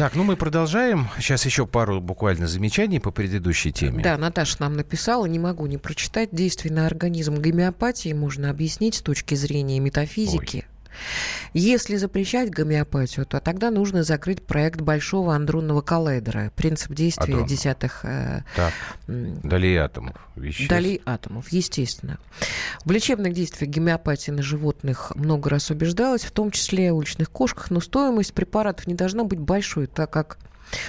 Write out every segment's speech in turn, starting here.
Так, ну мы продолжаем. Сейчас еще пару буквально замечаний по предыдущей теме. Да, Наташа нам написала, не могу не прочитать. Действие на организм гомеопатии можно объяснить с точки зрения метафизики. Ой если запрещать гомеопатию, то тогда нужно закрыть проект Большого андронного коллайдера. Принцип действия Адрон. десятых... Э, так. Долей атомов. Веществ. Долей атомов, естественно. В лечебных действиях гомеопатии на животных много раз убеждалось, в том числе уличных кошках, но стоимость препаратов не должна быть большой, так как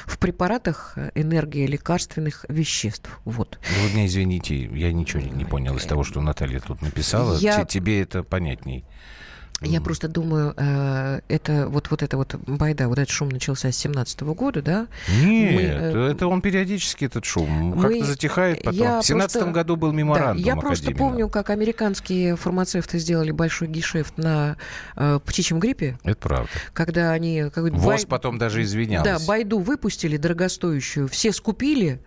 в препаратах энергия лекарственных веществ. Вот. Вы меня извините, я ничего не понял из того, что Наталья тут написала. Я... Тебе это понятней. Я просто думаю, э, это вот, вот это вот байда, вот этот шум начался с 17 года, да? Нет, мы, э, это он периодически, этот шум, как-то затихает потом. Я в 17 году был меморандум да, Я просто помню, как американские фармацевты сделали большой гешефт на э, птичьем гриппе. Это правда. Когда они... Как, ВОЗ бай... потом даже извинялся. Да, байду выпустили дорогостоящую, все скупили,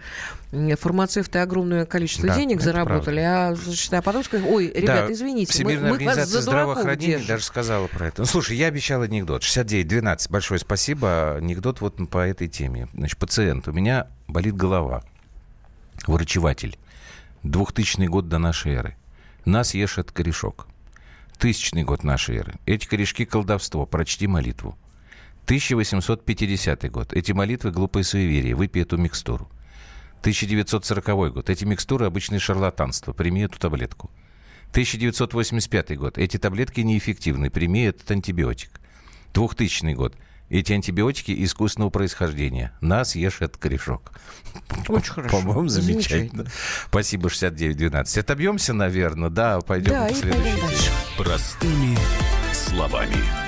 фармацевты огромное количество да, денег заработали, а, значит, а потом сказали, ой, ребята, да, извините, Всемирная мы, мы вас за здравоохранения даже сказала про это. Ну, слушай, я обещал анекдот. 69-12. Большое спасибо. Анекдот вот по этой теме. Значит, пациент. У меня болит голова. Врачеватель. 2000 год до нашей эры. Нас ешет корешок. Тысячный год нашей эры. Эти корешки – колдовство. Прочти молитву. 1850 год. Эти молитвы – глупые суеверия. Выпей эту микстуру. 1940 год. Эти микстуры – обычное шарлатанство. Прими эту таблетку. 1985 год. Эти таблетки неэффективны. Прими этот антибиотик. 2000 год. Эти антибиотики искусственного происхождения. Нас ешь этот корешок. Очень хорошо. По-моему, замечательно. Спасибо, 6912. Отобьемся, наверное. Да, пойдем да, к следующей. Простыми словами.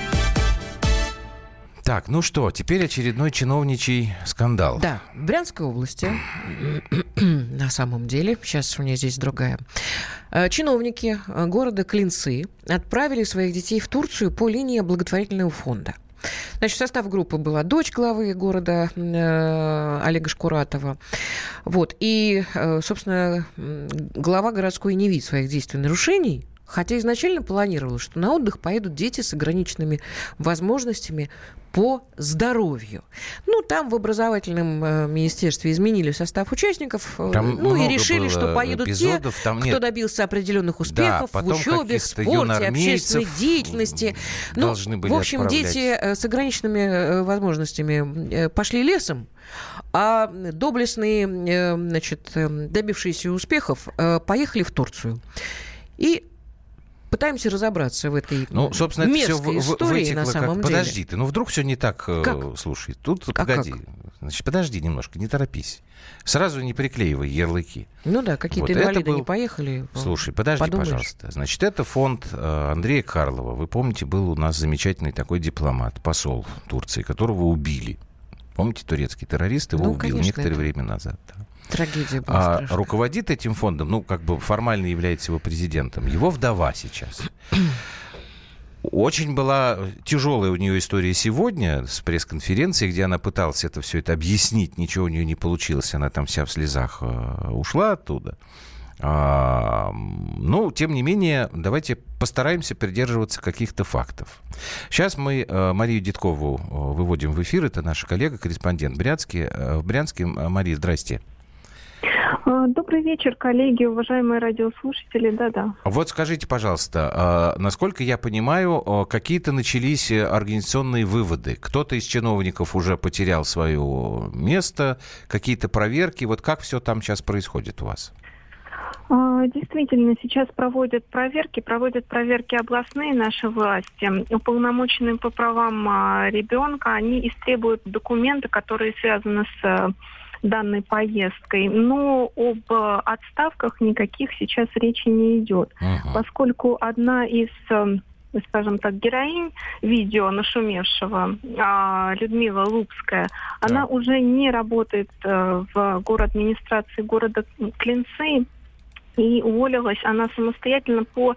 Так, ну что, теперь очередной чиновничий скандал. Да, в Брянской области, на самом деле, сейчас у меня здесь другая, э, чиновники э, города Клинцы отправили своих детей в Турцию по линии благотворительного фонда. Значит, в состав группы была дочь главы города э, Олега Шкуратова. Вот. И, э, собственно, глава городской не видит своих действий нарушений, Хотя изначально планировалось, что на отдых поедут дети с ограниченными возможностями по здоровью. Ну, там в образовательном э, министерстве изменили состав участников. Э, там ну, и решили, что поедут эпизодов, те, там нет... кто добился определенных успехов да, в учебе, в спорте, общественной деятельности. Ну, в общем, отправлять. дети э, с ограниченными возможностями пошли лесом, а доблестные, значит, добившиеся успехов, поехали в Турцию. И пытаемся разобраться в этой ну, собственно, это все в, истории на самом как... деле. Подожди ты, ну вдруг все не так, э, как? слушай, тут а погоди. Как? Значит, подожди немножко, не торопись. Сразу не приклеивай ярлыки. Ну да, какие-то вот инвалиды был... не поехали. Слушай, подожди, подумаешь. пожалуйста. Значит, это фонд э, Андрея Карлова. Вы помните, был у нас замечательный такой дипломат, посол Турции, которого убили. Помните, турецкий террорист его ну, убил конечно, некоторое это... время назад. Да. Трагедия была а руководит этим фондом, ну, как бы формально является его президентом, его вдова сейчас. Очень была тяжелая у нее история сегодня с пресс-конференции, где она пыталась это все это объяснить, ничего у нее не получилось, она там вся в слезах э, ушла оттуда. А, ну, тем не менее, давайте постараемся придерживаться каких-то фактов. Сейчас мы э, Марию Дедкову э, выводим в эфир. Это наша коллега, корреспондент Брянске. В Брянске. Мария, здрасте. А, добрый вечер, коллеги, уважаемые радиослушатели. Да-да. Вот скажите, пожалуйста, а, насколько я понимаю, а, какие-то начались организационные выводы. Кто-то из чиновников уже потерял свое место, какие-то проверки. Вот как все там сейчас происходит у вас? Действительно, сейчас проводят проверки, проводят проверки областные наши власти. Уполномоченные по правам ребенка, они истребуют документы, которые связаны с данной поездкой, но об э, отставках никаких сейчас речи не идет, ага. поскольку одна из э, скажем так, героинь видео нашумевшего, а, Людмила Лупская, да. она уже не работает э, в город администрации города Клинцы, и уволилась она самостоятельно по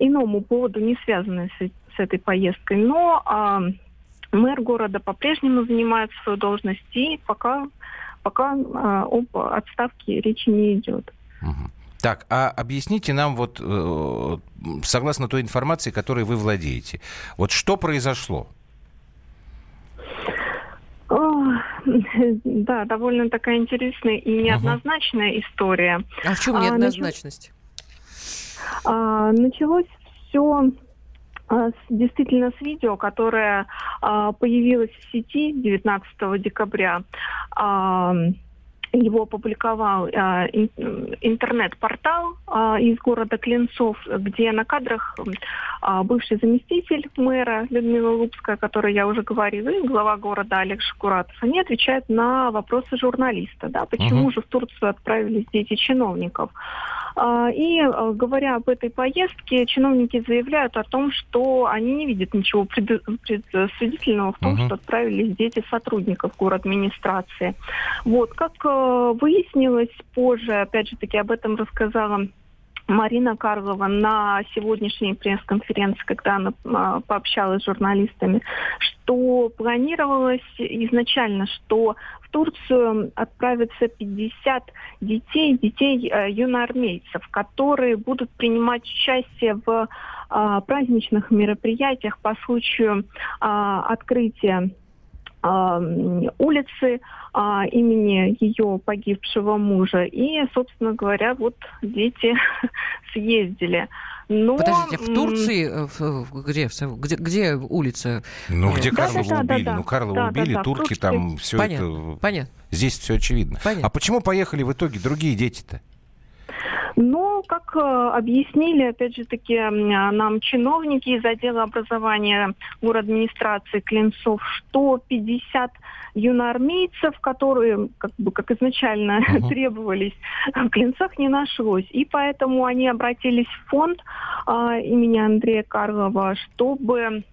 иному поводу, не связанной с, с этой поездкой. Но а, Мэр города по-прежнему занимает свою должность, и пока, пока э, об отставке речи не идет. Так, а объясните нам вот, э, согласно той информации, которой вы владеете, вот что произошло? да, довольно такая интересная и неоднозначная угу. история. А в чем а, неоднозначность? А, началось все а, действительно с видео, которое а, появилось в сети 19 декабря. А, его опубликовал интернет-портал из города Клинцов, где на кадрах бывший заместитель мэра Людмила Лупская, о которой я уже говорила, и глава города Олег Шкуратов, они отвечают на вопросы журналиста, да, почему uh-huh. же в Турцию отправились дети чиновников. А, и а, говоря об этой поездке, чиновники заявляют о том, что они не видят ничего предсвидетельного в том, угу. что отправились дети сотрудников город администрации. Вот, как а, выяснилось позже, опять же таки об этом рассказала Марина Карлова на сегодняшней пресс-конференции, когда она а, пообщалась с журналистами, что планировалось изначально, что в Турцию отправится 50 детей, детей э, юноармейцев, которые будут принимать участие в э, праздничных мероприятиях по случаю э, открытия улицы а, имени ее погибшего мужа. И, собственно говоря, вот дети съездили. Но... Подождите, в Турции, э, в, где, где, где улица? Ну, где да, Карлова да, убили? Да, да, ну, Карлова да, убили, да, да, турки, там все понятно, это... Понятно. Здесь все очевидно. Понятно. А почему поехали в итоге другие дети-то? Но, как э, объяснили, опять же таки, нам чиновники из отдела образования город администрации Клинцов, что 50 юноармейцев, которые, как бы, как изначально uh-huh. требовались, в Клинцах не нашлось. И поэтому они обратились в фонд а, имени Андрея Карлова, чтобы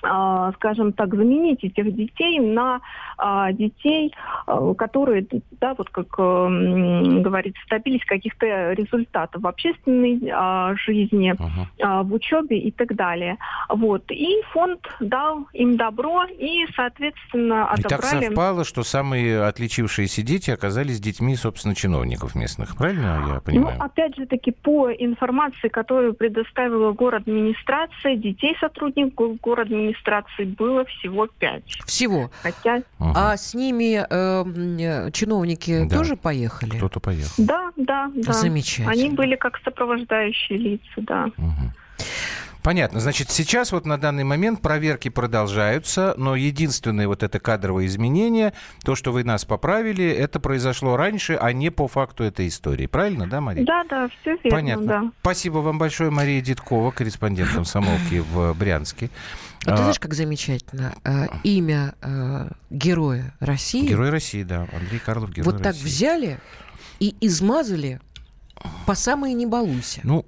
скажем так, заменить этих детей на а, детей, а, которые, да, вот как э, говорится, добились каких-то результатов в общественной жизни, uh-huh. в учебе и так далее. Вот. И фонд дал им добро и, соответственно, отобрали... И так совпало, что самые отличившиеся дети оказались детьми, собственно, чиновников местных. Правильно я понимаю? Ну, опять же таки, по информации, которую предоставила город администрация, детей сотрудников город администрации администрации было всего пять. Всего? Хотя... Угу. А с ними э, чиновники да. тоже поехали? Кто-то поехал. Да, да, да. Замечательно. Они были как сопровождающие лица, да. Угу. Понятно. Значит, сейчас вот на данный момент проверки продолжаются, но единственное вот это кадровое изменение, то, что вы нас поправили, это произошло раньше, а не по факту этой истории. Правильно, да, Мария? Да, да, все верно, Понятно. Да. Спасибо вам большое, Мария Дедкова, корреспондент комсомолки в Брянске. Вот ты а, знаешь, как замечательно. Э, имя э, героя России. Герой России, да. Андрей Карлов, герой Вот так взяли и измазали по самой не балуйся. Ну,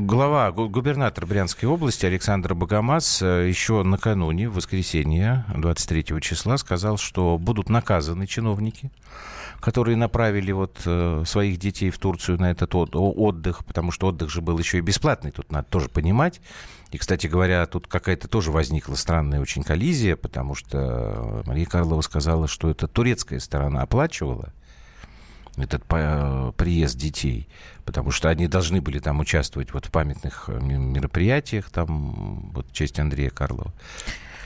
Глава, губернатор Брянской области Александр Богомаз э, еще накануне, в воскресенье, 23 числа, сказал, что будут наказаны чиновники, которые направили вот э, своих детей в Турцию на этот отдых, потому что отдых же был еще и бесплатный, тут надо тоже понимать. И, кстати говоря, тут какая-то тоже возникла странная очень коллизия, потому что Мария Карлова сказала, что это турецкая сторона оплачивала этот приезд детей, потому что они должны были там участвовать вот в памятных э, мероприятиях, там вот в честь Андрея Карлова.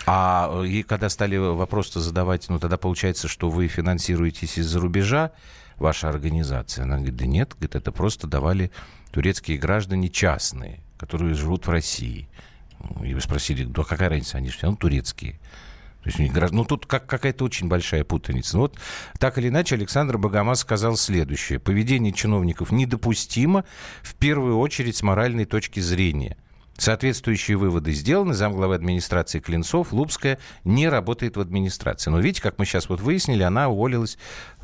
А и когда стали вопрос задавать, ну тогда получается, что вы финансируетесь из-за рубежа, ваша организация. Она говорит, да нет, говорит, это просто давали турецкие граждане частные, которые живут в России. И вы спросили, да какая разница, они же все равно турецкие. То есть у них граждан... Ну, тут как, какая-то очень большая путаница. Ну, вот так или иначе Александр Богомаз сказал следующее. Поведение чиновников недопустимо, в первую очередь, с моральной точки зрения. Соответствующие выводы сделаны. Замглавы администрации Клинцов, Лупская, не работает в администрации. Но видите, как мы сейчас вот выяснили, она уволилась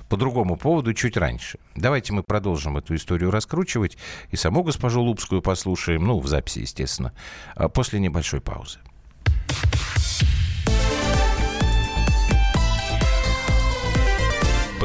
по другому поводу чуть раньше. Давайте мы продолжим эту историю раскручивать и саму госпожу Лупскую послушаем, ну, в записи, естественно, а после небольшой паузы.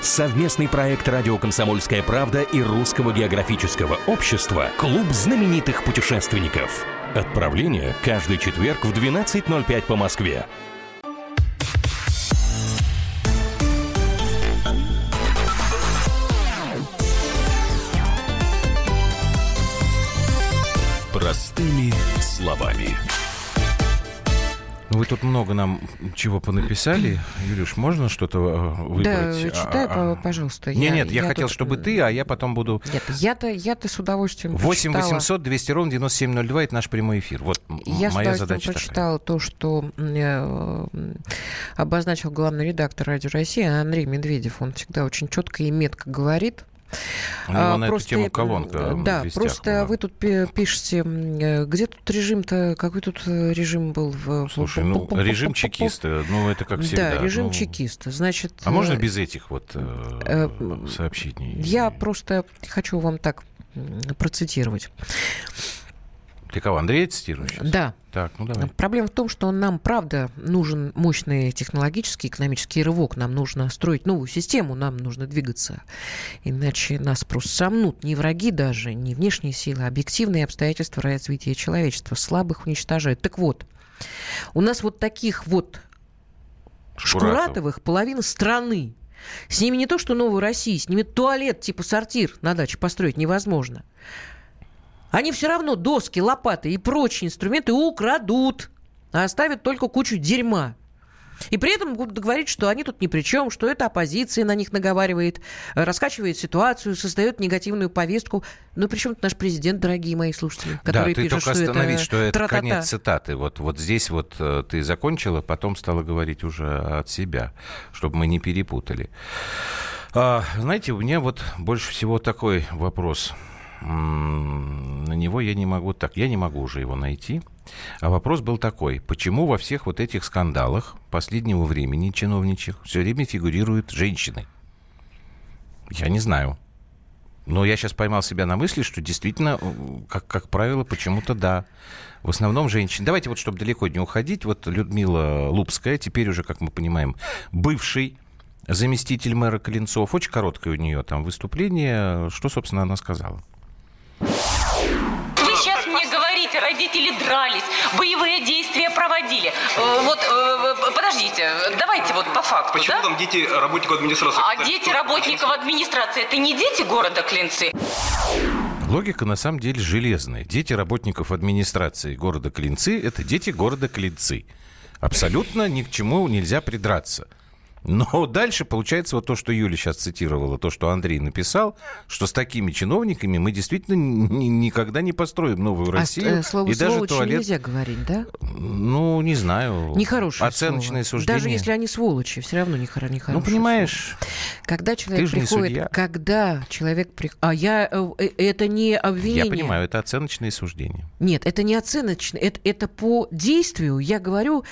Совместный проект «Радио Комсомольская правда» и Русского географического общества «Клуб знаменитых путешественников». Отправление каждый четверг в 12.05 по Москве. Вы тут много нам чего понаписали. Юлюш, можно что-то э, выбрать? Да, читай, а, а... пожалуйста. Нет, нет, я, я хотел, тут... чтобы ты, а я потом буду... Нет, я-то, я-то с удовольствием 8 800 200 ровно 9702, это наш прямой эфир. Вот я моя задача прочитала такая. то, что э, обозначил главный редактор Радио России Андрей Медведев. Он всегда очень четко и метко говорит, у него а, на просто, эту тему колонка. Да, просто была. вы тут пишете, э, где тут режим-то, какой тут э, режим был в... Слушай, ну, режим чекиста, ну, это как всегда. Да, режим ну... чекиста, значит... А можно без этих вот э, сообщений? Я просто хочу вам так процитировать. Ты кого, Андрея цитируешь? Сейчас? Да. Так, ну давай. Проблема в том, что нам, правда, нужен мощный технологический, экономический рывок. Нам нужно строить новую систему, нам нужно двигаться. Иначе нас просто сомнут не враги даже, не внешние силы, а объективные обстоятельства развития человечества. Слабых уничтожают. Так вот, у нас вот таких вот Шкуратов. Шкуратовых половина страны. С ними не то, что новую Россию, с ними туалет типа сортир на даче построить невозможно. Они все равно доски, лопаты и прочие инструменты украдут, а оставят только кучу дерьма. И при этом будут говорить, что они тут ни при чем, что это оппозиция на них наговаривает, раскачивает ситуацию, создает негативную повестку. Но при чем наш президент, дорогие мои слушатели, который да, ты только что это что это тра-та-та. конец цитаты. Вот, вот здесь вот э, ты закончила, потом стала говорить уже от себя, чтобы мы не перепутали. А, знаете, у меня вот больше всего такой вопрос – на него я не могу так, я не могу уже его найти. А вопрос был такой, почему во всех вот этих скандалах последнего времени чиновничьих все время фигурируют женщины? Я не знаю. Но я сейчас поймал себя на мысли, что действительно, как, как правило, почему-то да. В основном женщины. Давайте вот, чтобы далеко не уходить, вот Людмила Лупская, теперь уже, как мы понимаем, бывший заместитель мэра Клинцов. Очень короткое у нее там выступление. Что, собственно, она сказала? Родители дрались, боевые действия проводили. Э, вот, э, подождите, давайте вот по факту, Почему да? там дети работников администрации? А дети работников администрации, это не дети города Клинцы? Логика на самом деле железная. Дети работников администрации города Клинцы – это дети города Клинцы. Абсолютно ни к чему нельзя придраться. Но дальше получается вот то, что Юля сейчас цитировала, то, что Андрей написал, что с такими чиновниками мы действительно никогда не построим новую а Россию. А слово и даже туалет... нельзя говорить, да? Ну, не знаю. Нехорошее Оценочное слово. суждение. Даже если они сволочи, все равно нехорошее. Ну, понимаешь... Слово. Когда человек ты приходит... Не когда человек приходит... А я... Э, э, это не обвинение. Я понимаю, это оценочное суждение. Нет, это не оценочное. Это, это по действию. Я говорю...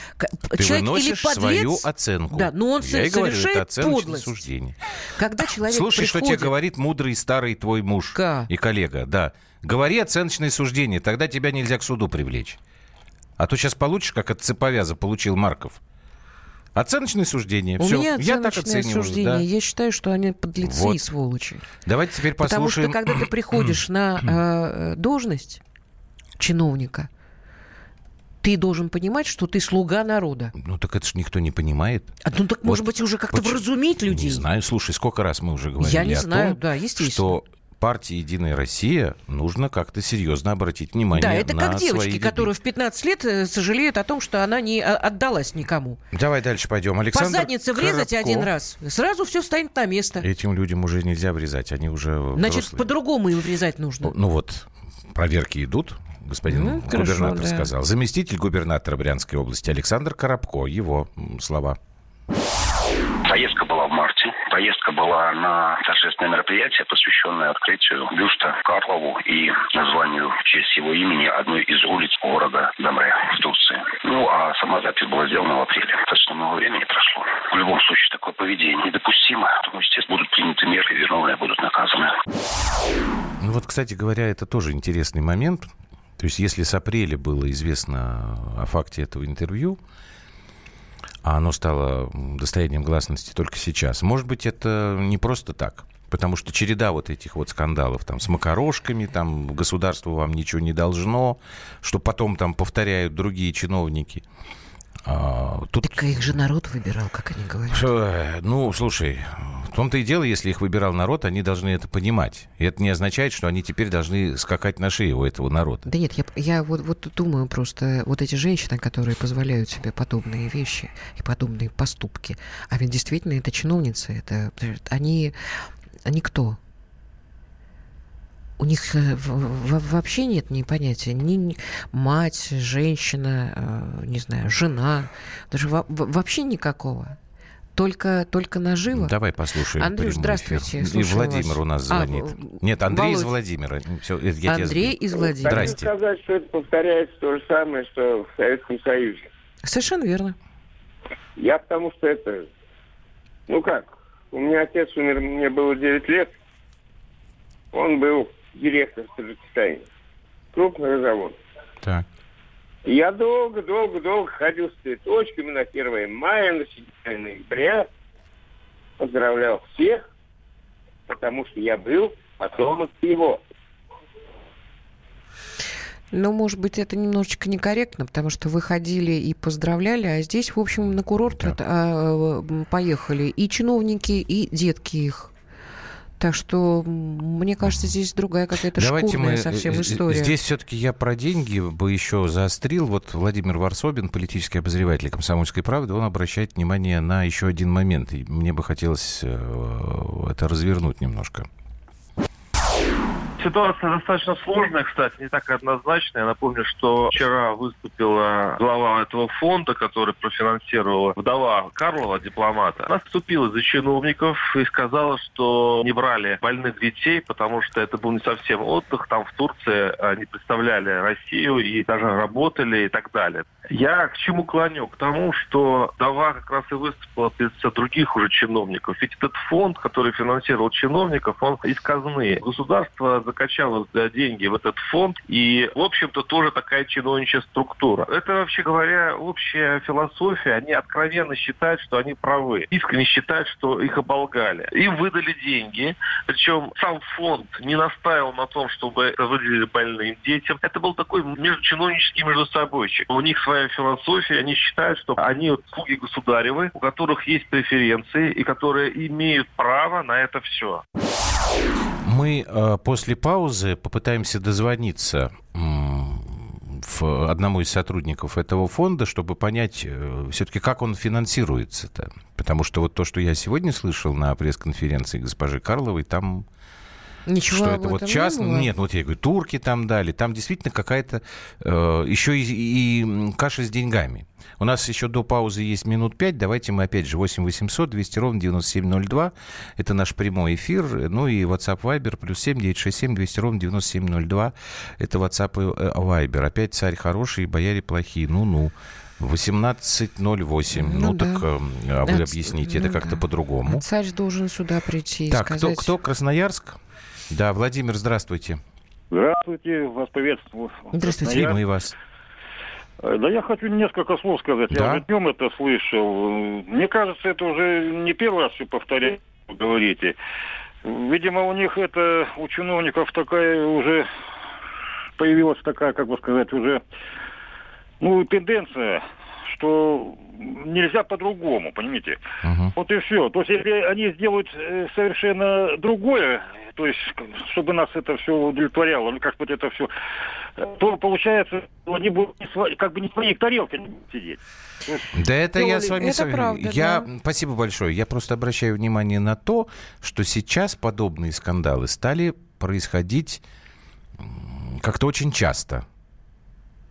Ты человек или подлец, свою оценку. Да, но он я и говорю, это оценочное подлость. суждение. Когда человек Слушай, приходит... что тебе говорит мудрый старый твой муж К. и коллега. Да. Говори оценочное суждение, тогда тебя нельзя к суду привлечь. А то сейчас получишь, как от цеповяза получил Марков. Оценочное суждение. У Все. меня я так оценочное суждение. Да. Я считаю, что они подлецы вот. и сволочи. Давайте теперь послушаем. Потому что когда ты приходишь на э, должность чиновника, ты должен понимать, что ты слуга народа. Ну так это же никто не понимает. А, ну так, вот, может быть, уже как-то вразумить людей. Не знаю. Слушай, сколько раз мы уже говорили Я не о знаю, том, да, естественно. что партии «Единая Россия» нужно как-то серьезно обратить внимание на Да, это на как девочки, которые в 15 лет э, сожалеют о том, что она не отдалась никому. Давай дальше пойдем. Александр По заднице врезать Коробко. один раз, сразу все станет на место. Этим людям уже нельзя врезать, они уже Значит, взрослые. по-другому им врезать нужно. Ну вот, проверки идут, господин Ну, губернатор хорошо, да. сказал. Заместитель губернатора Брянской области Александр Коробко, его слова. Поездка была в марте. Поездка была на торжественное мероприятие, посвященное открытию бюста Карлову и названию в честь его имени одной из улиц города Дамре в Турции. Ну, а сама запись была сделана в апреле. Достаточно много времени прошло. В любом случае, такое поведение недопустимо. Ну, естественно, будут приняты меры, и виновные будут наказаны. Ну вот, кстати говоря, это тоже интересный момент. То есть, если с апреля было известно о факте этого интервью, а оно стало достоянием гласности только сейчас. Может быть, это не просто так. Потому что череда вот этих вот скандалов там с макарошками, там государство вам ничего не должно, что потом там повторяют другие чиновники. А, тут... Так их же народ выбирал, как они говорят. Ну, слушай, в том-то и дело, если их выбирал народ, они должны это понимать. И это не означает, что они теперь должны скакать на шее у этого народа. Да нет, я, я вот, вот думаю просто, вот эти женщины, которые позволяют себе подобные вещи и подобные поступки, а ведь действительно это чиновницы, это, они, они кто? у них э, вообще нет ни понятия ни мать, женщина, э, не знаю, жена, даже вообще никакого. Только, только наживо. Давай послушаем. Андрюш, здравствуйте. И Владимир вас. у нас а, звонит. А, Нет, Андрей Володь... из Владимира. Все, я Андрей из Владимира. Здрасте. Хочу сказать, что это повторяется то же самое, что в Советском Союзе. Совершенно верно. Я потому что это... Ну как, у меня отец умер, мне было 9 лет. Он был директор в Таджикистане. Крупный завод. Так. Я долго-долго-долго ходил с цветочками на 1 мая, на 7 ноября. Поздравлял всех, потому что я был потомок его. Ну, может быть, это немножечко некорректно, потому что вы ходили и поздравляли, а здесь, в общем, на курорт да. А, поехали и чиновники, и детки их. Так что, мне кажется, здесь другая какая-то Давайте шкурная мы... совсем история. Здесь все-таки я про деньги бы еще заострил. Вот Владимир Варсобин, политический обозреватель «Комсомольской правды», он обращает внимание на еще один момент. И мне бы хотелось э, это развернуть немножко. Ситуация достаточно сложная, кстати, не так однозначная. Я напомню, что вчера выступила глава этого фонда, который профинансировала вдова Карлова, дипломата. Она вступила за чиновников и сказала, что не брали больных детей, потому что это был не совсем отдых. Там в Турции они представляли Россию и даже работали и так далее. Я к чему клоню? К тому, что Дава как раз и выступила перед других уже чиновников. Ведь этот фонд, который финансировал чиновников, он из казны. Государство закачало деньги в этот фонд, и, в общем-то, тоже такая чиновничья структура. Это, вообще говоря, общая философия. Они откровенно считают, что они правы. Искренне считают, что их оболгали. Им выдали деньги, причем сам фонд не настаивал на том, чтобы выделили больным детям. Это был такой межчиновнический между собойчик. У них своя своя философия. Они считают, что они слуги государевы, у которых есть преференции и которые имеют право на это все. Мы э, после паузы попытаемся дозвониться в одному из сотрудников этого фонда, чтобы понять э, все-таки, как он финансируется-то. Потому что вот то, что я сегодня слышал на пресс-конференции госпожи Карловой, там Ничего что это вот частно. Не Нет, ну вот я говорю, турки там дали. Там действительно какая-то э, еще и, и каша с деньгами. У нас еще до паузы есть минут пять. Давайте мы опять же 8 800 200 ровно 9702. Это наш прямой эфир. Ну и WhatsApp Viber плюс 7 967 200 ровно 9702. Это WhatsApp и э, Viber. Опять царь хороший, бояре плохие. Ну-ну. 18.08. Ну, ну да. так э, а вы объясните, ну, это как-то да. по-другому. Царь должен сюда прийти так, сказать... кто, кто? Красноярск? Да, Владимир, здравствуйте. Здравствуйте, вас приветствую. Здравствуйте, и мы вас. Э, да я хочу несколько слов сказать. Да? Я уже днем это слышал. Мне кажется, это уже не первый раз все повторяете, говорите. Видимо, у них это, у чиновников такая уже появилась такая, как бы сказать, уже, ну, тенденция, что нельзя по-другому, понимаете? Uh-huh. Вот и все. То есть, если они сделают э, совершенно другое, то есть, чтобы нас это все удовлетворяло, ну, как бы это все, то получается, они будут как бы не в своей тарелке сидеть. Да это я с вами... Это правда, я... Да. Спасибо большое. Я просто обращаю внимание на то, что сейчас подобные скандалы стали происходить как-то очень часто.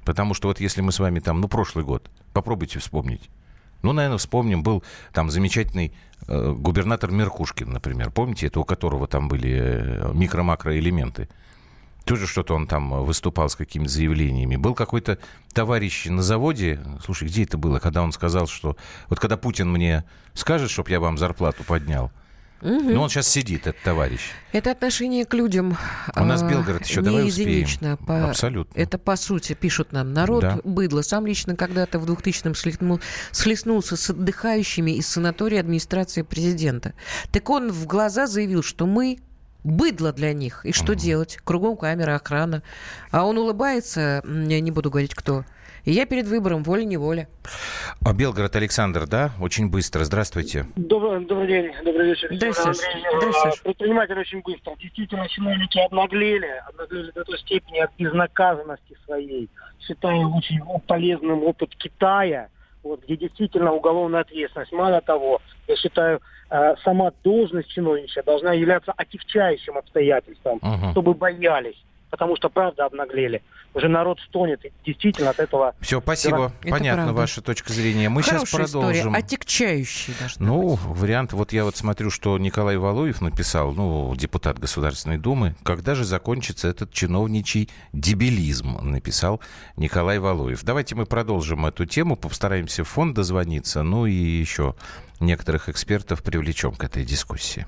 Потому что вот если мы с вами там, ну, прошлый год, попробуйте вспомнить. Ну, наверное, вспомним, был там замечательный э, губернатор Меркушкин, например. Помните, это у которого там были э, микро-макроэлементы? Тоже что-то он там выступал с какими-то заявлениями. Был какой-то товарищ на заводе, слушай, где это было, когда он сказал, что вот когда Путин мне скажет, чтобы я вам зарплату поднял, Угу. Но он сейчас сидит, этот товарищ. Это отношение к людям. У нас а, Белгород еще, давай единично. успеем. По... Абсолютно. Это, по сути, пишут нам, народ да. быдло. Сам лично когда-то в 2000-м схлестнул, схлестнулся с отдыхающими из санатория администрации президента. Так он в глаза заявил, что мы быдло для них. И что угу. делать? Кругом камера, охрана. А он улыбается, я не буду говорить, кто и я перед выбором, воля-неволя. А Белгород Александр, да? Очень быстро. Здравствуйте. Добрый, добрый день, добрый вечер. Здравствуйте. Здравствуйте. Предприниматель очень быстро. Действительно, чиновники обнаглели, обнаглели до той степени от безнаказанности своей. Считаю очень полезным опыт Китая, вот, где действительно уголовная ответственность. Мало того, я считаю, э, сама должность чиновничья должна являться отягчающим обстоятельством, uh-huh. чтобы боялись потому что правда обнаглели. Уже народ стонет, и действительно от этого... Все, спасибо. Это Понятно правда. ваша точка зрения. Мы Хорошая сейчас продолжим. История, отягчающая Ну, быть. вариант, вот я вот смотрю, что Николай Валуев написал, ну, депутат Государственной Думы, когда же закончится этот чиновничий дебилизм, написал Николай Валуев. Давайте мы продолжим эту тему, постараемся в фонд дозвониться, ну и еще некоторых экспертов привлечем к этой дискуссии.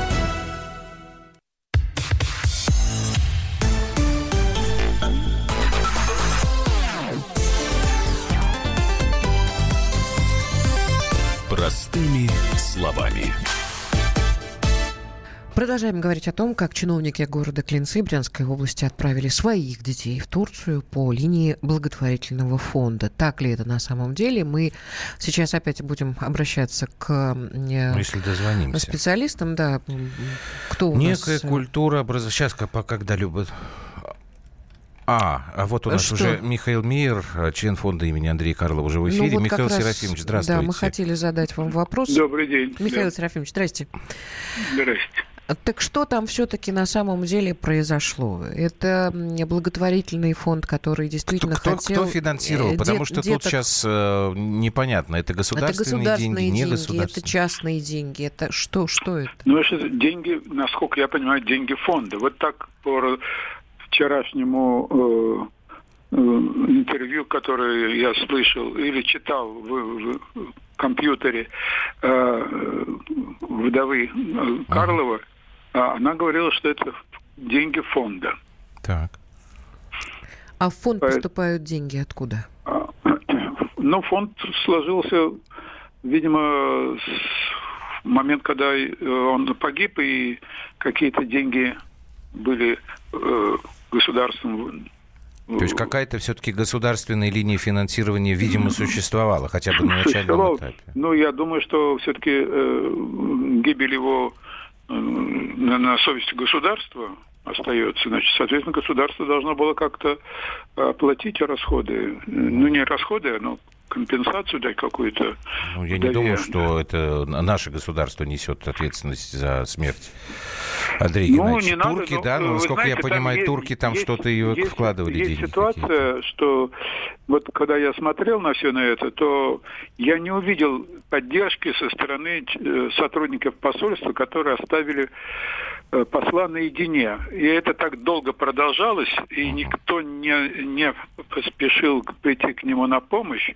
Продолжаем говорить о том, как чиновники города Клинцы Брянской области отправили своих детей в Турцию по линии благотворительного фонда. Так ли это на самом деле? Мы сейчас опять будем обращаться к ну, если дозвонимся. специалистам. Да, кто у Некая нас... Э, культура образования. Сейчас, когда любят а, а вот у нас Что? уже Михаил Мейер, член фонда имени Андрея Карлова, уже в ну эфире. Ну, вот Михаил раз, Серафимович, здравствуйте. Да, мы хотели задать вам вопрос. Добрый день. Михаил да. Серафимович, здрасте. Здрасте. Так что там все-таки на самом деле произошло? Это благотворительный фонд, который действительно кто, хотел... Кто финансировал? Э, Потому что деток... тут сейчас э, непонятно. Это государственные, это государственные деньги, деньги, не государственные? Это частные деньги. Это что, что это? Ну, это деньги, насколько я понимаю, деньги фонда. Вот так по вчерашнему э, э, интервью, которое я слышал или читал в, в компьютере э, вдовы э, Карлова. Она говорила, что это деньги фонда. Так. А в фонд поступают деньги откуда? А, ну, фонд сложился, видимо, с момент, когда он погиб, и какие-то деньги были э, государством. То есть какая-то все-таки государственная линия финансирования, видимо, существовала, хотя бы на начальном этапе. Ну, я думаю, что все-таки э, гибель его э, на, на совести государства остается. Значит, соответственно, государство должно было как-то оплатить расходы. Ну, не расходы, но компенсацию дать какую-то. Ну, я не думаю, что это наше государство несет ответственность за смерть Андрея ну, Геннадьевича. Не турки, надо, да, но, насколько знаете, я понимаю, есть, турки там есть, что-то и вкладывали есть деньги. Ситуация, что вот когда я смотрел на все на это, то я не увидел поддержки со стороны э, сотрудников посольства, которые оставили посла наедине. И это так долго продолжалось, и никто не, не поспешил прийти к нему на помощь.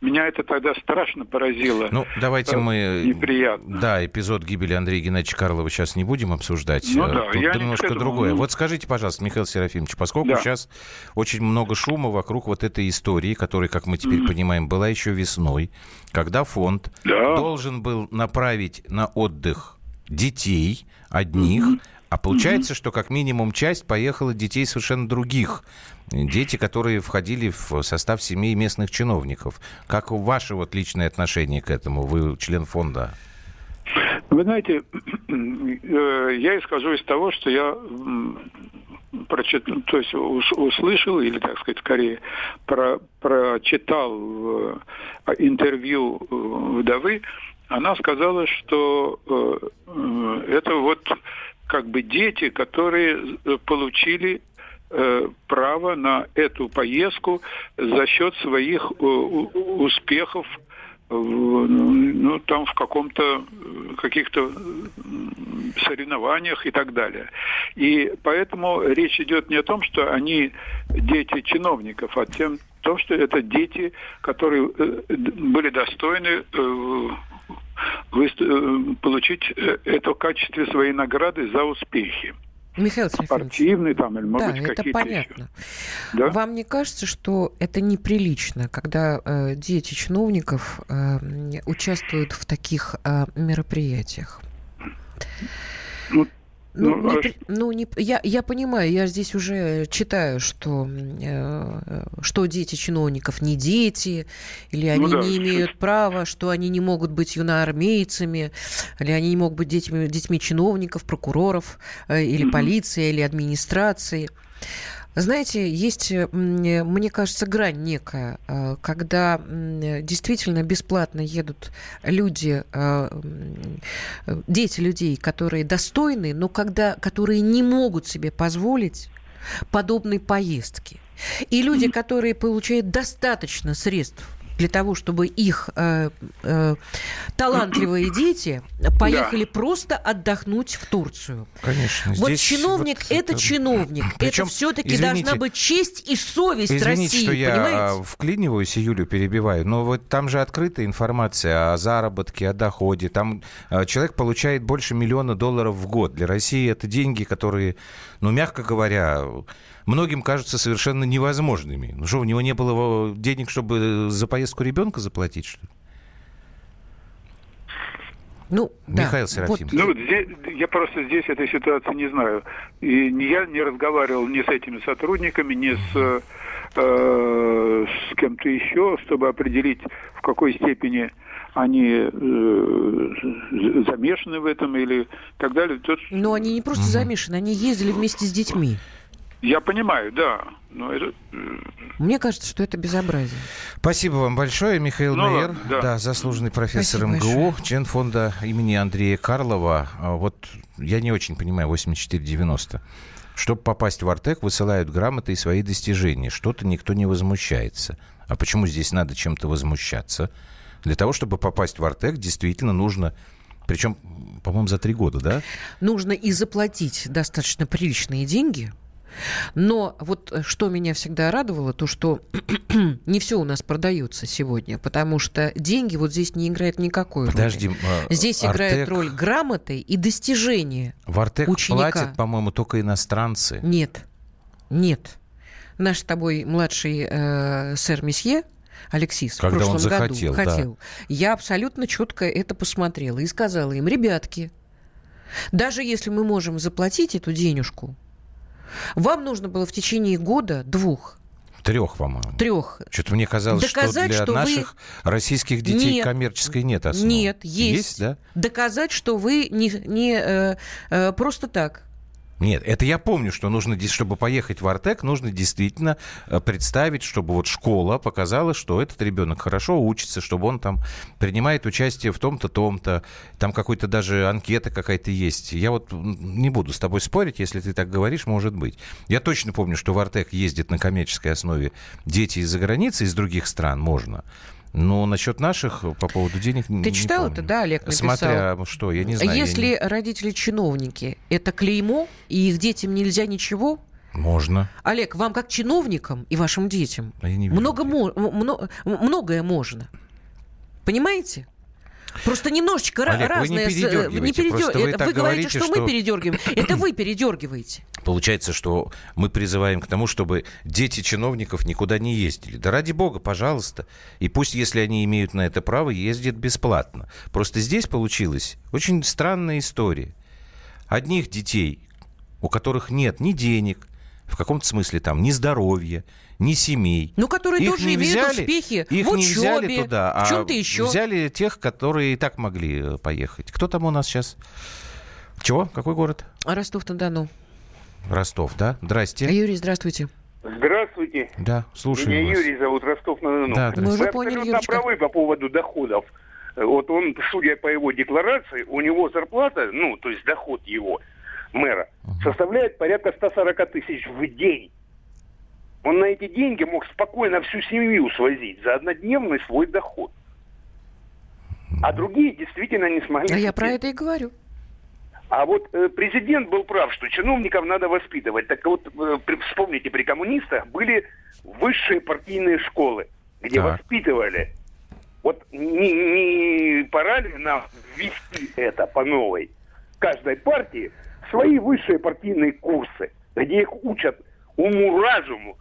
Меня это тогда страшно поразило. Ну, давайте э, мы... Неприятно. Да, эпизод гибели Андрея Геннадьевича Карлова сейчас не будем обсуждать. Ну, да, Тут я немножко этому... другое. Вот скажите, пожалуйста, Михаил Серафимович, поскольку да. сейчас очень много шума вокруг вот этой истории, которая, как мы теперь mm. понимаем, была еще весной, когда фонд да. должен был направить на отдых детей одних, mm-hmm. а получается, mm-hmm. что как минимум часть поехала детей совершенно других. Дети, которые входили в состав семей местных чиновников. Как ваше вот личное отношение к этому? Вы член фонда. Вы знаете, э, я исхожу из того, что я прочитал, то есть услышал, или, так сказать, скорее, про, прочитал э, интервью э, вдовы, она сказала, что э, это вот как бы дети, которые э, получили э, право на эту поездку за счет своих э, успехов ну, там в каком-то, каких-то соревнованиях и так далее. И поэтому речь идет не о том, что они дети чиновников, а тем, том, что это дети, которые э, были достойны э, э, получить это в качестве своей награды за успехи. Михаил Спортивный там, или, может да, быть, какие-то понятно. Еще. Да? Вам не кажется, что это неприлично, когда э, дети чиновников э, участвуют в таких э, мероприятиях? Ну, ну, ну, не, ну не, я, я понимаю, я здесь уже читаю, что, э, что дети чиновников не дети, или они ну, да. не имеют права, что они не могут быть юноармейцами, или они не могут быть детьми, детьми чиновников, прокуроров, э, или mm-hmm. полиции, или администрации. Знаете, есть, мне кажется, грань некая, э, когда действительно бесплатно едут люди, э, дети людей, которые достойны, но когда, которые не могут себе позволить подобной поездки. И люди, которые получают достаточно средств для того, чтобы их э, э, талантливые дети поехали да. просто отдохнуть в Турцию. Конечно. Вот чиновник вот это, это чиновник. Причем, это все-таки должна быть честь и совесть извините, России. что я понимаете? вклиниваюсь, Юлю перебиваю, но вот там же открытая информация о заработке, о доходе. Там э, человек получает больше миллиона долларов в год. Для России это деньги, которые, ну, мягко говоря, многим кажутся совершенно невозможными. Ну что, у него не было денег, чтобы за поездку ребенка заплатить, что ли? Ну, Михаил да. Серафимович. Ну, здесь, я просто здесь этой ситуации не знаю. И я не разговаривал ни с этими сотрудниками, ни с, э, с кем-то еще, чтобы определить, в какой степени они э, замешаны в этом или так далее. Тут... Но они не просто угу. замешаны, они ездили вместе с детьми. Я понимаю, да. Но это... Э, Мне кажется, что это безобразие. Спасибо вам большое, Михаил ну, Майер, да. да, заслуженный профессор Спасибо МГУ, большое. член фонда имени Андрея Карлова. А вот я не очень понимаю 8490. Чтобы попасть в Артек, высылают грамоты и свои достижения. Что-то никто не возмущается. А почему здесь надо чем-то возмущаться? Для того, чтобы попасть в Артек, действительно нужно причем, по-моему, за три года, да? Нужно и заплатить достаточно приличные деньги – но вот э, что меня всегда радовало, то что не все у нас продается сегодня, потому что деньги вот здесь не играют никакой Подожди, роли. Здесь Артек... играет роль грамоты и достижения В Артек ученика. платят, по-моему, только иностранцы. Нет, нет. Наш с тобой младший э, сэр Месье, Алексис Когда в прошлом он захотел, году хотел. Да. Я абсолютно четко это посмотрела и сказала им, ребятки, даже если мы можем заплатить эту денежку, вам нужно было в течение года, двух, Трех, по-моему. Трех. Что-то мне казалось, Доказать, что для что наших вы... российских детей нет, коммерческой нет основы. Нет, есть. Есть, да? Доказать, что вы не, не э, э, просто так нет, это я помню, что нужно, чтобы поехать в Артек, нужно действительно э, представить, чтобы вот школа показала, что этот ребенок хорошо учится, чтобы он там принимает участие в том-то, том-то, там какой-то даже анкета какая-то есть. Я вот не буду с тобой спорить, если ты так говоришь, может быть. Я точно помню, что в Артек ездит на коммерческой основе дети из-за границы, из других стран, можно. Но насчет наших по поводу денег Ты читал помню. это, да, Олег написал? Смотря что, я не знаю. Если не... родители чиновники, это клеймо, и их детям нельзя ничего? Можно. Олег, вам как чиновникам и вашим детям а много, много, многое можно. Понимаете? Просто немножечко Олег, разное. Вы не передергиваете. Не передер... вы, вы говорите, что, что мы передергиваем. Это вы передергиваете. Получается, что мы призываем к тому, чтобы дети чиновников никуда не ездили. Да ради бога, пожалуйста. И пусть, если они имеют на это право, ездят бесплатно. Просто здесь получилась очень странная история. Одних детей, у которых нет ни денег, в каком-то смысле там, ни здоровья, ни семей. Ну, которые их тоже имеют взяли, успехи их в учебе, не взяли туда, в чем-то а еще. взяли тех, которые и так могли э, поехать. Кто там у нас сейчас? Чего? Какой город? Ростов-на-Дону. Ростов, да? Здрасте. Юрий, здравствуйте. Здравствуйте. Да, слушаю Меня вас. Юрий зовут, Ростов-на-Дону. Да, Мы уже поняли, абсолютно правы по поводу доходов. Вот он, судя по его декларации, у него зарплата, ну, то есть доход его, мэра, составляет порядка 140 тысяч в день. Он на эти деньги мог спокойно всю семью свозить за однодневный свой доход. А другие действительно не смогли. А я про это и говорю. А вот э, президент был прав, что чиновников надо воспитывать. Так вот, э, при, вспомните, при коммунистах были высшие партийные школы, где Так. воспитывали. Вот не, не пора ли нам ввести это по новой? Каждой партии свои высшие партийные курсы, где их учат уму-разуму.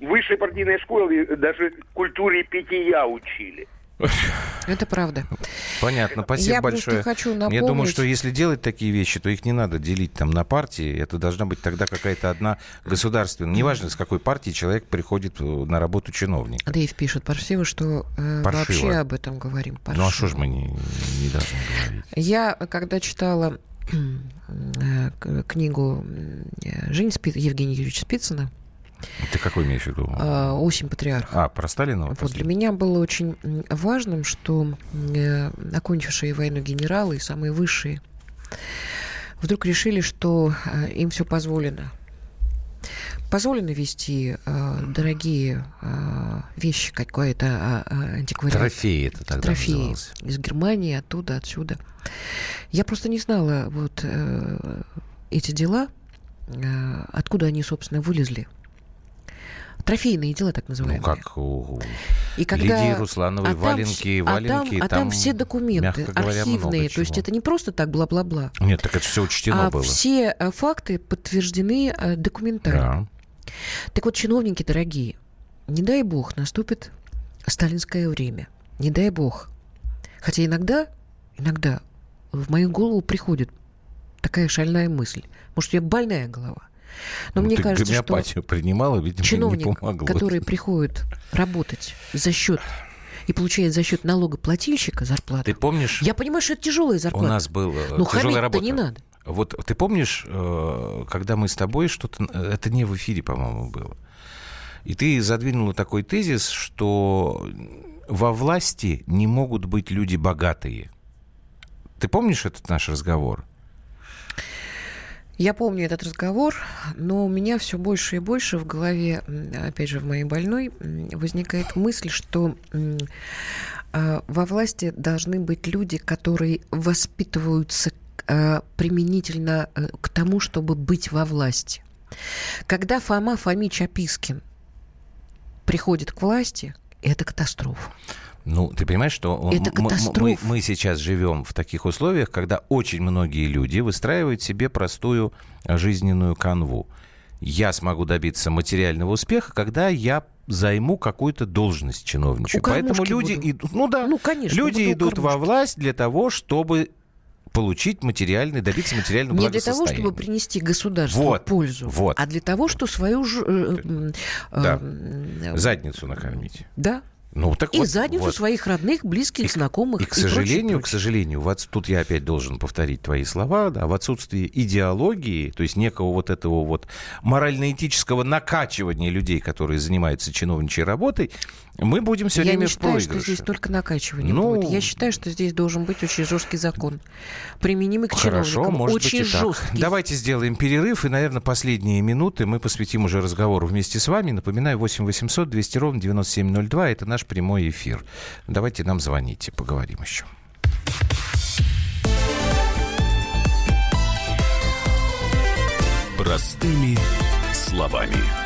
В высшей партийной школе даже культуре питья учили. Это правда. Понятно, спасибо Я просто большое. хочу Я думаю, напомнить- что если делать такие вещи, то их не надо делить там на партии. Это должна быть тогда какая-то одна государственная. Неважно, с какой партии человек приходит э, на работу чиновник. Дейв пишет паршиво, что э, Паршиво. вообще об этом говорим. Ну а что ж мы не, не должны говорить? Я, когда читала э, книгу э, Жени Спи- Евгения Юрьевича Спицына Ты какой имеешь в виду? э, «Осень патриарха», А, про Сталина? вот для меня было очень важным, что э, окончившие войну генералы и самые высшие вдруг решили, что э, им все позволено. Позволено вести э, дорогие э, вещи, какой-то а, а, антиквариат. Трофеи это тогда Трофеи называлось. из Германии, оттуда, отсюда. Я просто не знала вот э, эти дела, э, откуда они, собственно, вылезли. Трофейные дела, так Ну, называемые. как у И когда... Лидии Руслановой а там валенки, а валенки. там, а там все документы говоря, архивные, то есть это не просто так бла-бла-бла. Нет, так это все учтено а было. все э, факты подтверждены э, документально. Да. Так вот, чиновники дорогие, не дай бог наступит сталинское время. Не дай бог. Хотя иногда, иногда в мою голову приходит такая шальная мысль. Может, я больная голова. Но Ну, мне ты кажется, что гомеопатию принимала, видимо, не чиновник, помогло. который приходит работать за счет и получает за счет налогоплательщика зарплату. Ты помнишь, Я понимаю, что это тяжелая у зарплата. нас был э, Ну, тяжелая работа. не надо. Вот ты помнишь, э, когда мы с тобой что-то... Это не в эфире, по-моему, было. И ты задвинула такой тезис, что во власти не могут быть люди богатые. Ты помнишь этот наш разговор? Я помню этот разговор, но у меня все больше и больше в голове, опять же, в моей больной, возникает мысль, что а, во власти должны быть люди, которые воспитываются а, применительно э, к тому, чтобы быть во власти. Когда Фома Фомич Апискин приходит к власти, это катастрофа. Ну, ты понимаешь, что он- Это мы, катастрофа. мы сейчас живем в таких условиях, когда очень многие люди выстраивают себе простую э, жизненную канву. Я смогу добиться материального успеха, когда я займу какую-то должность чиновничью. Поэтому люди буду. идут, ну да, Ну, конечно, люди идут во власть для того, чтобы получить материальный, добиться материального Не для того, чтобы принести государству Вот, пользу, вот. а для того, что свою ж- э, м, э, Да. м, Задницу накормить. Да. Ну, так И вот, задницу вот. своих родных, близких, знакомых. И, к прочее, сожалению, к прочее. сожалению, вот тут я опять должен повторить твои слова, да, в отсутствии идеологии, то есть некого вот этого вот морально-этического накачивания людей, которые занимаются чиновничьей работой, мы будем все Я время не в считаю, что проигрыше. здесь только накачивание Ну, будет. Я считаю, что здесь должен быть очень жесткий закон, применимый к Хорошо, чиновникам. может очень быть и так. жесткий. Давайте сделаем перерыв, и, наверное, последние минуты мы посвятим уже разговору вместе с вами. Напоминаю, 8 800 200 ровно 9702, это наш прямой эфир. Давайте нам звоните, поговорим еще. Простыми словами.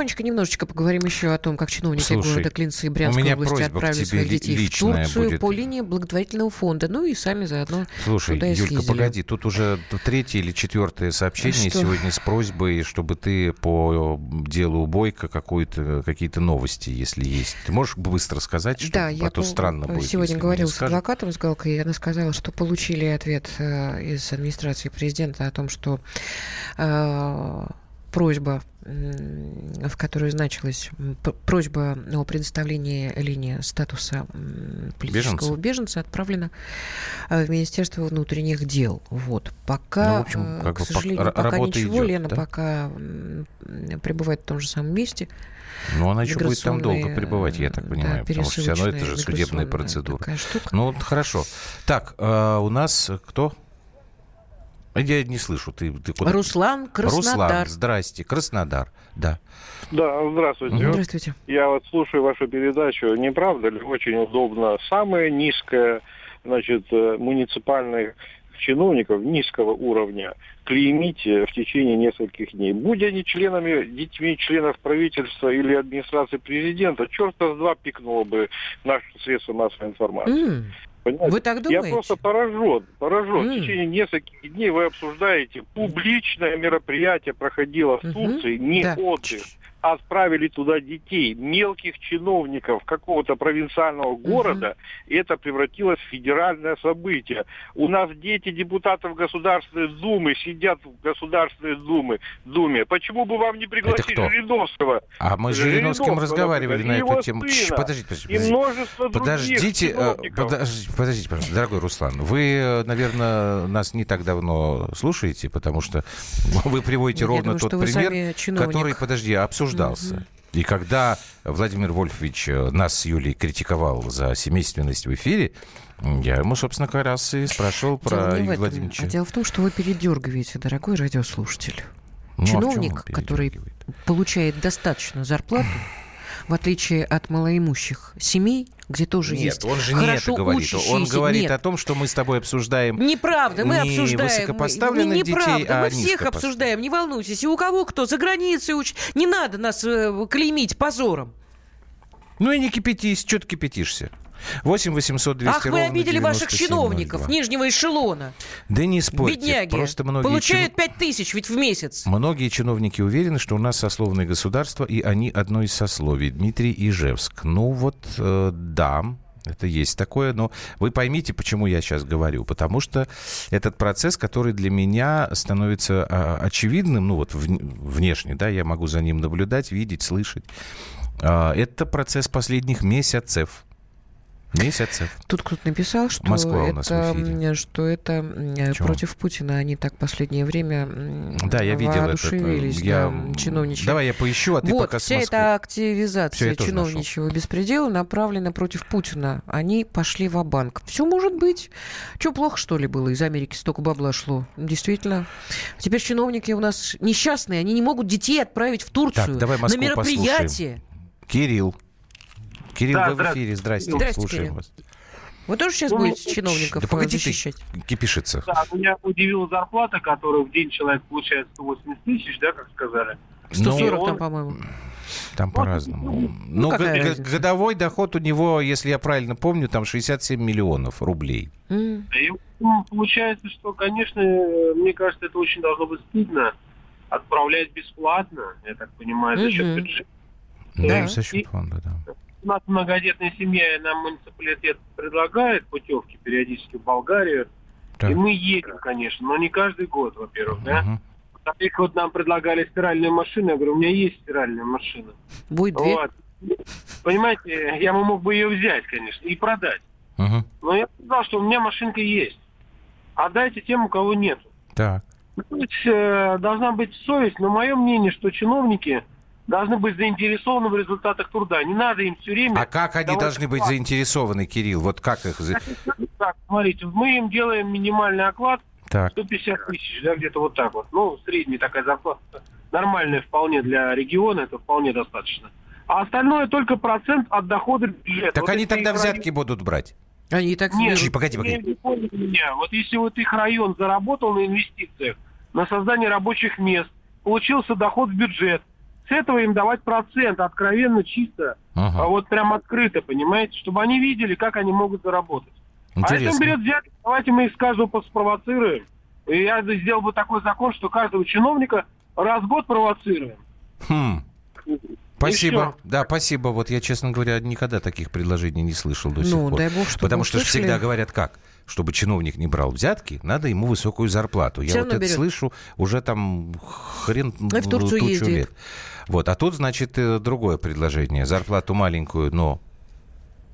Тихонечко немножечко поговорим еще о том, как чиновники Слушай, города Клинцы и Брянской области отправили своих детей в Турцию будет. по линии благотворительного фонда. Ну и сами заодно Слушай, туда и Юлька, съездили. погоди, тут уже третье или четвертое сообщение что? сегодня с просьбой, чтобы ты по делу Бойко какую-то, какие-то новости, если есть. Ты можешь быстро сказать, что Да, а я то странно будет. сегодня говорила с адвокатом, с Галкой, и она сказала, что получили ответ э, из администрации президента о том, что э, просьба, в которой значилась просьба о предоставлении линии статуса политического Беженца. беженца отправлена э, в Министерство внутренних дел. Вот. Пока, Ну, в общем, э, как к сожалению, пока ничего. идет, Лена да? пока пребывает в том же самом месте. Ну, она еще будет там долго пребывать, я так да, понимаю, потому что все равно это же судебная процедура. Ну, вот хорошо. Так, э, у нас кто? Я не слышу. Ты, ты куда? Руслан, Краснодар. Руслан, здрасте, Краснодар, да. Да, здравствуйте. Здравствуйте. Я вот слушаю вашу передачу. Не правда ли очень удобно? Самое низкое, значит, э, муниципальных чиновников низкого уровня клеймить в течение нескольких дней. Будь они членами, детьми членов правительства или администрации президента, черта с два пикнуло бы наше средство массовой информации. М, Понимаете? Вы так Я думаете? просто поражен, поражен. М. В течение нескольких дней вы обсуждаете публичное мероприятие проходило в Мгм. Турции, не Да. отдых. А Отправили туда детей, мелких чиновников какого-то провинциального города, и это превратилось в федеральное событие. У нас дети депутатов Государственной Думы сидят в Государственной Думе. Думе. Почему бы вам не пригласить? Жириновского? А мы с Жириновским разговаривали на эту тему. сына, Подождите, подождите. И подождите. множество Подождите, э, подождите, подождите, пожалуйста, дорогой Руслан. Вы, э, наверное, нас не так давно слушаете, потому что вы приводите Я ровно думаю, тот что вы сами пример, который, подожди, обсуждался. И когда Владимир Вольфович э, нас с Юлей критиковал за семейственность в эфире, я ему, собственно, как раз и спрашивал про Игоря. Владимировича. А дело в том, что вы передергиваете, дорогой радиослушатель. Ну, а Чиновник, он который получает достаточную зарплату, в отличие от малоимущих семей, где тоже Нет, есть он же не это говорит. Он учащиеся- говорит Нет. о том, что мы с тобой обсуждаем Неправда, мы не обсуждаем. высокопоставленных не, детей, неправда, а мы всех обсуждаем, не волнуйтесь. И у кого кто за границей уч... Не надо нас э, клеймить позором. Ну и не кипятись, что ты кипятишься? 8 800 200 Ах, вы обидели ваших 9702. чиновников нижнего эшелона. Да не спорьте. Бедняги. Просто многие, Получают пять тысяч ведь в месяц. многие чиновники уверены, что у нас сословное государство, и они одно из сословий. Дмитрий Ижевск. Ну вот, э, да, это есть такое, но вы поймите, почему я сейчас говорю. Потому что этот процесс, который для меня становится а, очевидным, ну вот вн- внешне, да, я могу за ним наблюдать, видеть, слышать. А, это процесс последних месяцев. Месяцев. Тут кто-то написал, что Москва это, что это Чего? против Путина. Они так последнее время Да, я видел это. воодушевились, Я... да, чиновничьи. Давай я поищу, а ты вот, пока с вся Москвы. эта активизация тоже чиновничьего беспредела направлена против Путина. Они пошли в банк Все может быть. Что, плохо, что ли, было? Из Америки столько бабла шло. Действительно. Теперь чиновники у нас несчастные. Они не могут детей отправить в Турцию Так, давай на Москву мероприятие. Кирилл. Кирилл, Да, вы в здравствуйте. эфире. Здрасте. Здрасте, Слушаем Кирилл. вас. Вы тоже сейчас Ну, будете чиновников Да э, погоди защищать? ты кипишиться. Да, меня удивила зарплата, которую в день человек получает 180 тысяч, да, как сказали. 140 Ну, там, по-моему. Там по-разному. Ну, какая г- г- разница? годовой доход у него, если я правильно помню, там 67 миллионов рублей. М. И ну, получается, что, конечно, мне кажется, это очень должно быть стыдно отправлять бесплатно, я так понимаю, за счет бюджета. Ну, Да. за счет фонда, да. У нас многодетная семья, и нам муниципалитет предлагает путевки периодически в Болгарию. Так. И мы едем, конечно, но не каждый год, во-первых, да. Во-вторых, вот нам предлагали стиральную машину, я говорю, у меня есть стиральная машина. Будет две. Вот. Понимаете, я бы мог бы ее взять, конечно, и продать. Мгм. Но я сказал, что у меня машинка есть. Отдайте тем, у кого нет. Так. Ну, то есть, э, должна быть совесть, но мое мнение, что чиновники должны быть заинтересованы в результатах труда. Не надо им все время... А как они должны быть оклад. заинтересованы, Кирилл? Вот как их... за- Так, смотрите, мы им делаем минимальный оклад Так. 150 тысяч, да, где-то вот так вот. Ну, средняя такая зарплата. Нормальная вполне для региона, это вполне достаточно. А остальное только процент от дохода бюджета. Так Вот они тогда их взятки будут брать. Они и так Нет, Чуть, погоди, погоди. меня. Вот если вот их район заработал на инвестициях, на создание рабочих мест, получился доход в бюджет, с этого им давать процент, откровенно, чисто, Ага. а вот прям открыто, понимаете, чтобы они видели, как они могут заработать. А если Интересно. он берет взятки, давайте мы их с каждого спровоцируем. И я сделал бы такой закон, что каждого чиновника раз в год провоцируем. Хм. Спасибо. Да, спасибо. Вот я, честно говоря, никогда таких предложений не слышал до сих Ну, пор. дай бог, чтобы Потому что услышали. всегда говорят как? Чтобы чиновник не брал взятки, надо ему высокую зарплату. Я Всё вот это берет. слышу уже там хрен Ну, и в Турцию тучу ездит. лет. Вот. А тут, значит, э, другое предложение. Зарплату маленькую, но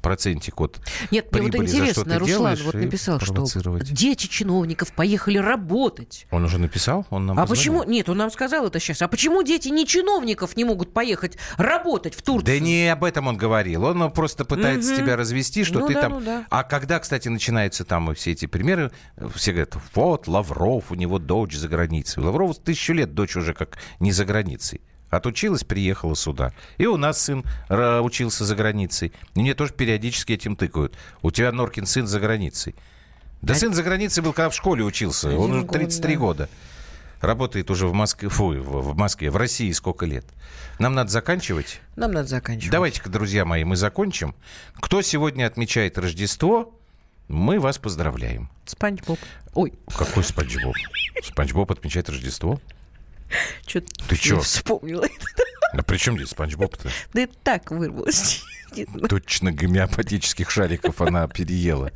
процентик от Нет, мне вот прибыли, за что интересно, ты Руслан делаешь, вот написал, что дети чиновников поехали работать. Он уже написал? Он нам А позвонил? почему? Нет, он нам сказал это сейчас. А почему дети не чиновников не могут поехать работать в Турцию? Да не об этом он говорил. Он ну, просто пытается Мгм. тебя развести, что Ну ты да, там... ну да. А когда, кстати, начинаются там все эти примеры, все говорят, вот, Лавров, у него дочь за границей. У Лаврова тысячу лет дочь уже как не за границей. Отучилась, приехала сюда. И у нас сын учился за границей. И мне тоже периодически этим тыкают. У тебя, Норкин, сын за границей. Да сын за границей был, когда в школе учился. Он уже 33 год, года. Работает уже в Москве, фу, в, в Москве, в России сколько лет. Нам надо заканчивать. Нам надо заканчивать. Давайте-ка, друзья мои, мы закончим. Кто сегодня отмечает Рождество, мы вас поздравляем. Спанч Боб. Ой, Какой Спанч Боб? Спанч Боб отмечает Рождество? что-то Ты чё? вспомнила. А при чем здесь Спанч Боб-то? Да это так вырвалось. Точно гомеопатических шариков она переела.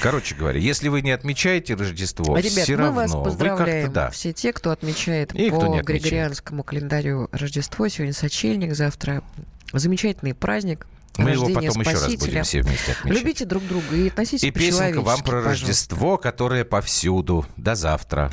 Короче говоря, если вы не отмечаете Рождество, Ребят, все мы равно вас вы поздравляем. как-то да. Все те, кто отмечает И по кто не. Григорианскому календарю Рождество. Сегодня сочельник, завтра замечательный праздник. Мы его потом еще раз Спасителя. будем все вместе отмечать. Любите друг друга и относитесь И песенка вам про пожалуйста. Рождество, которое повсюду. До завтра.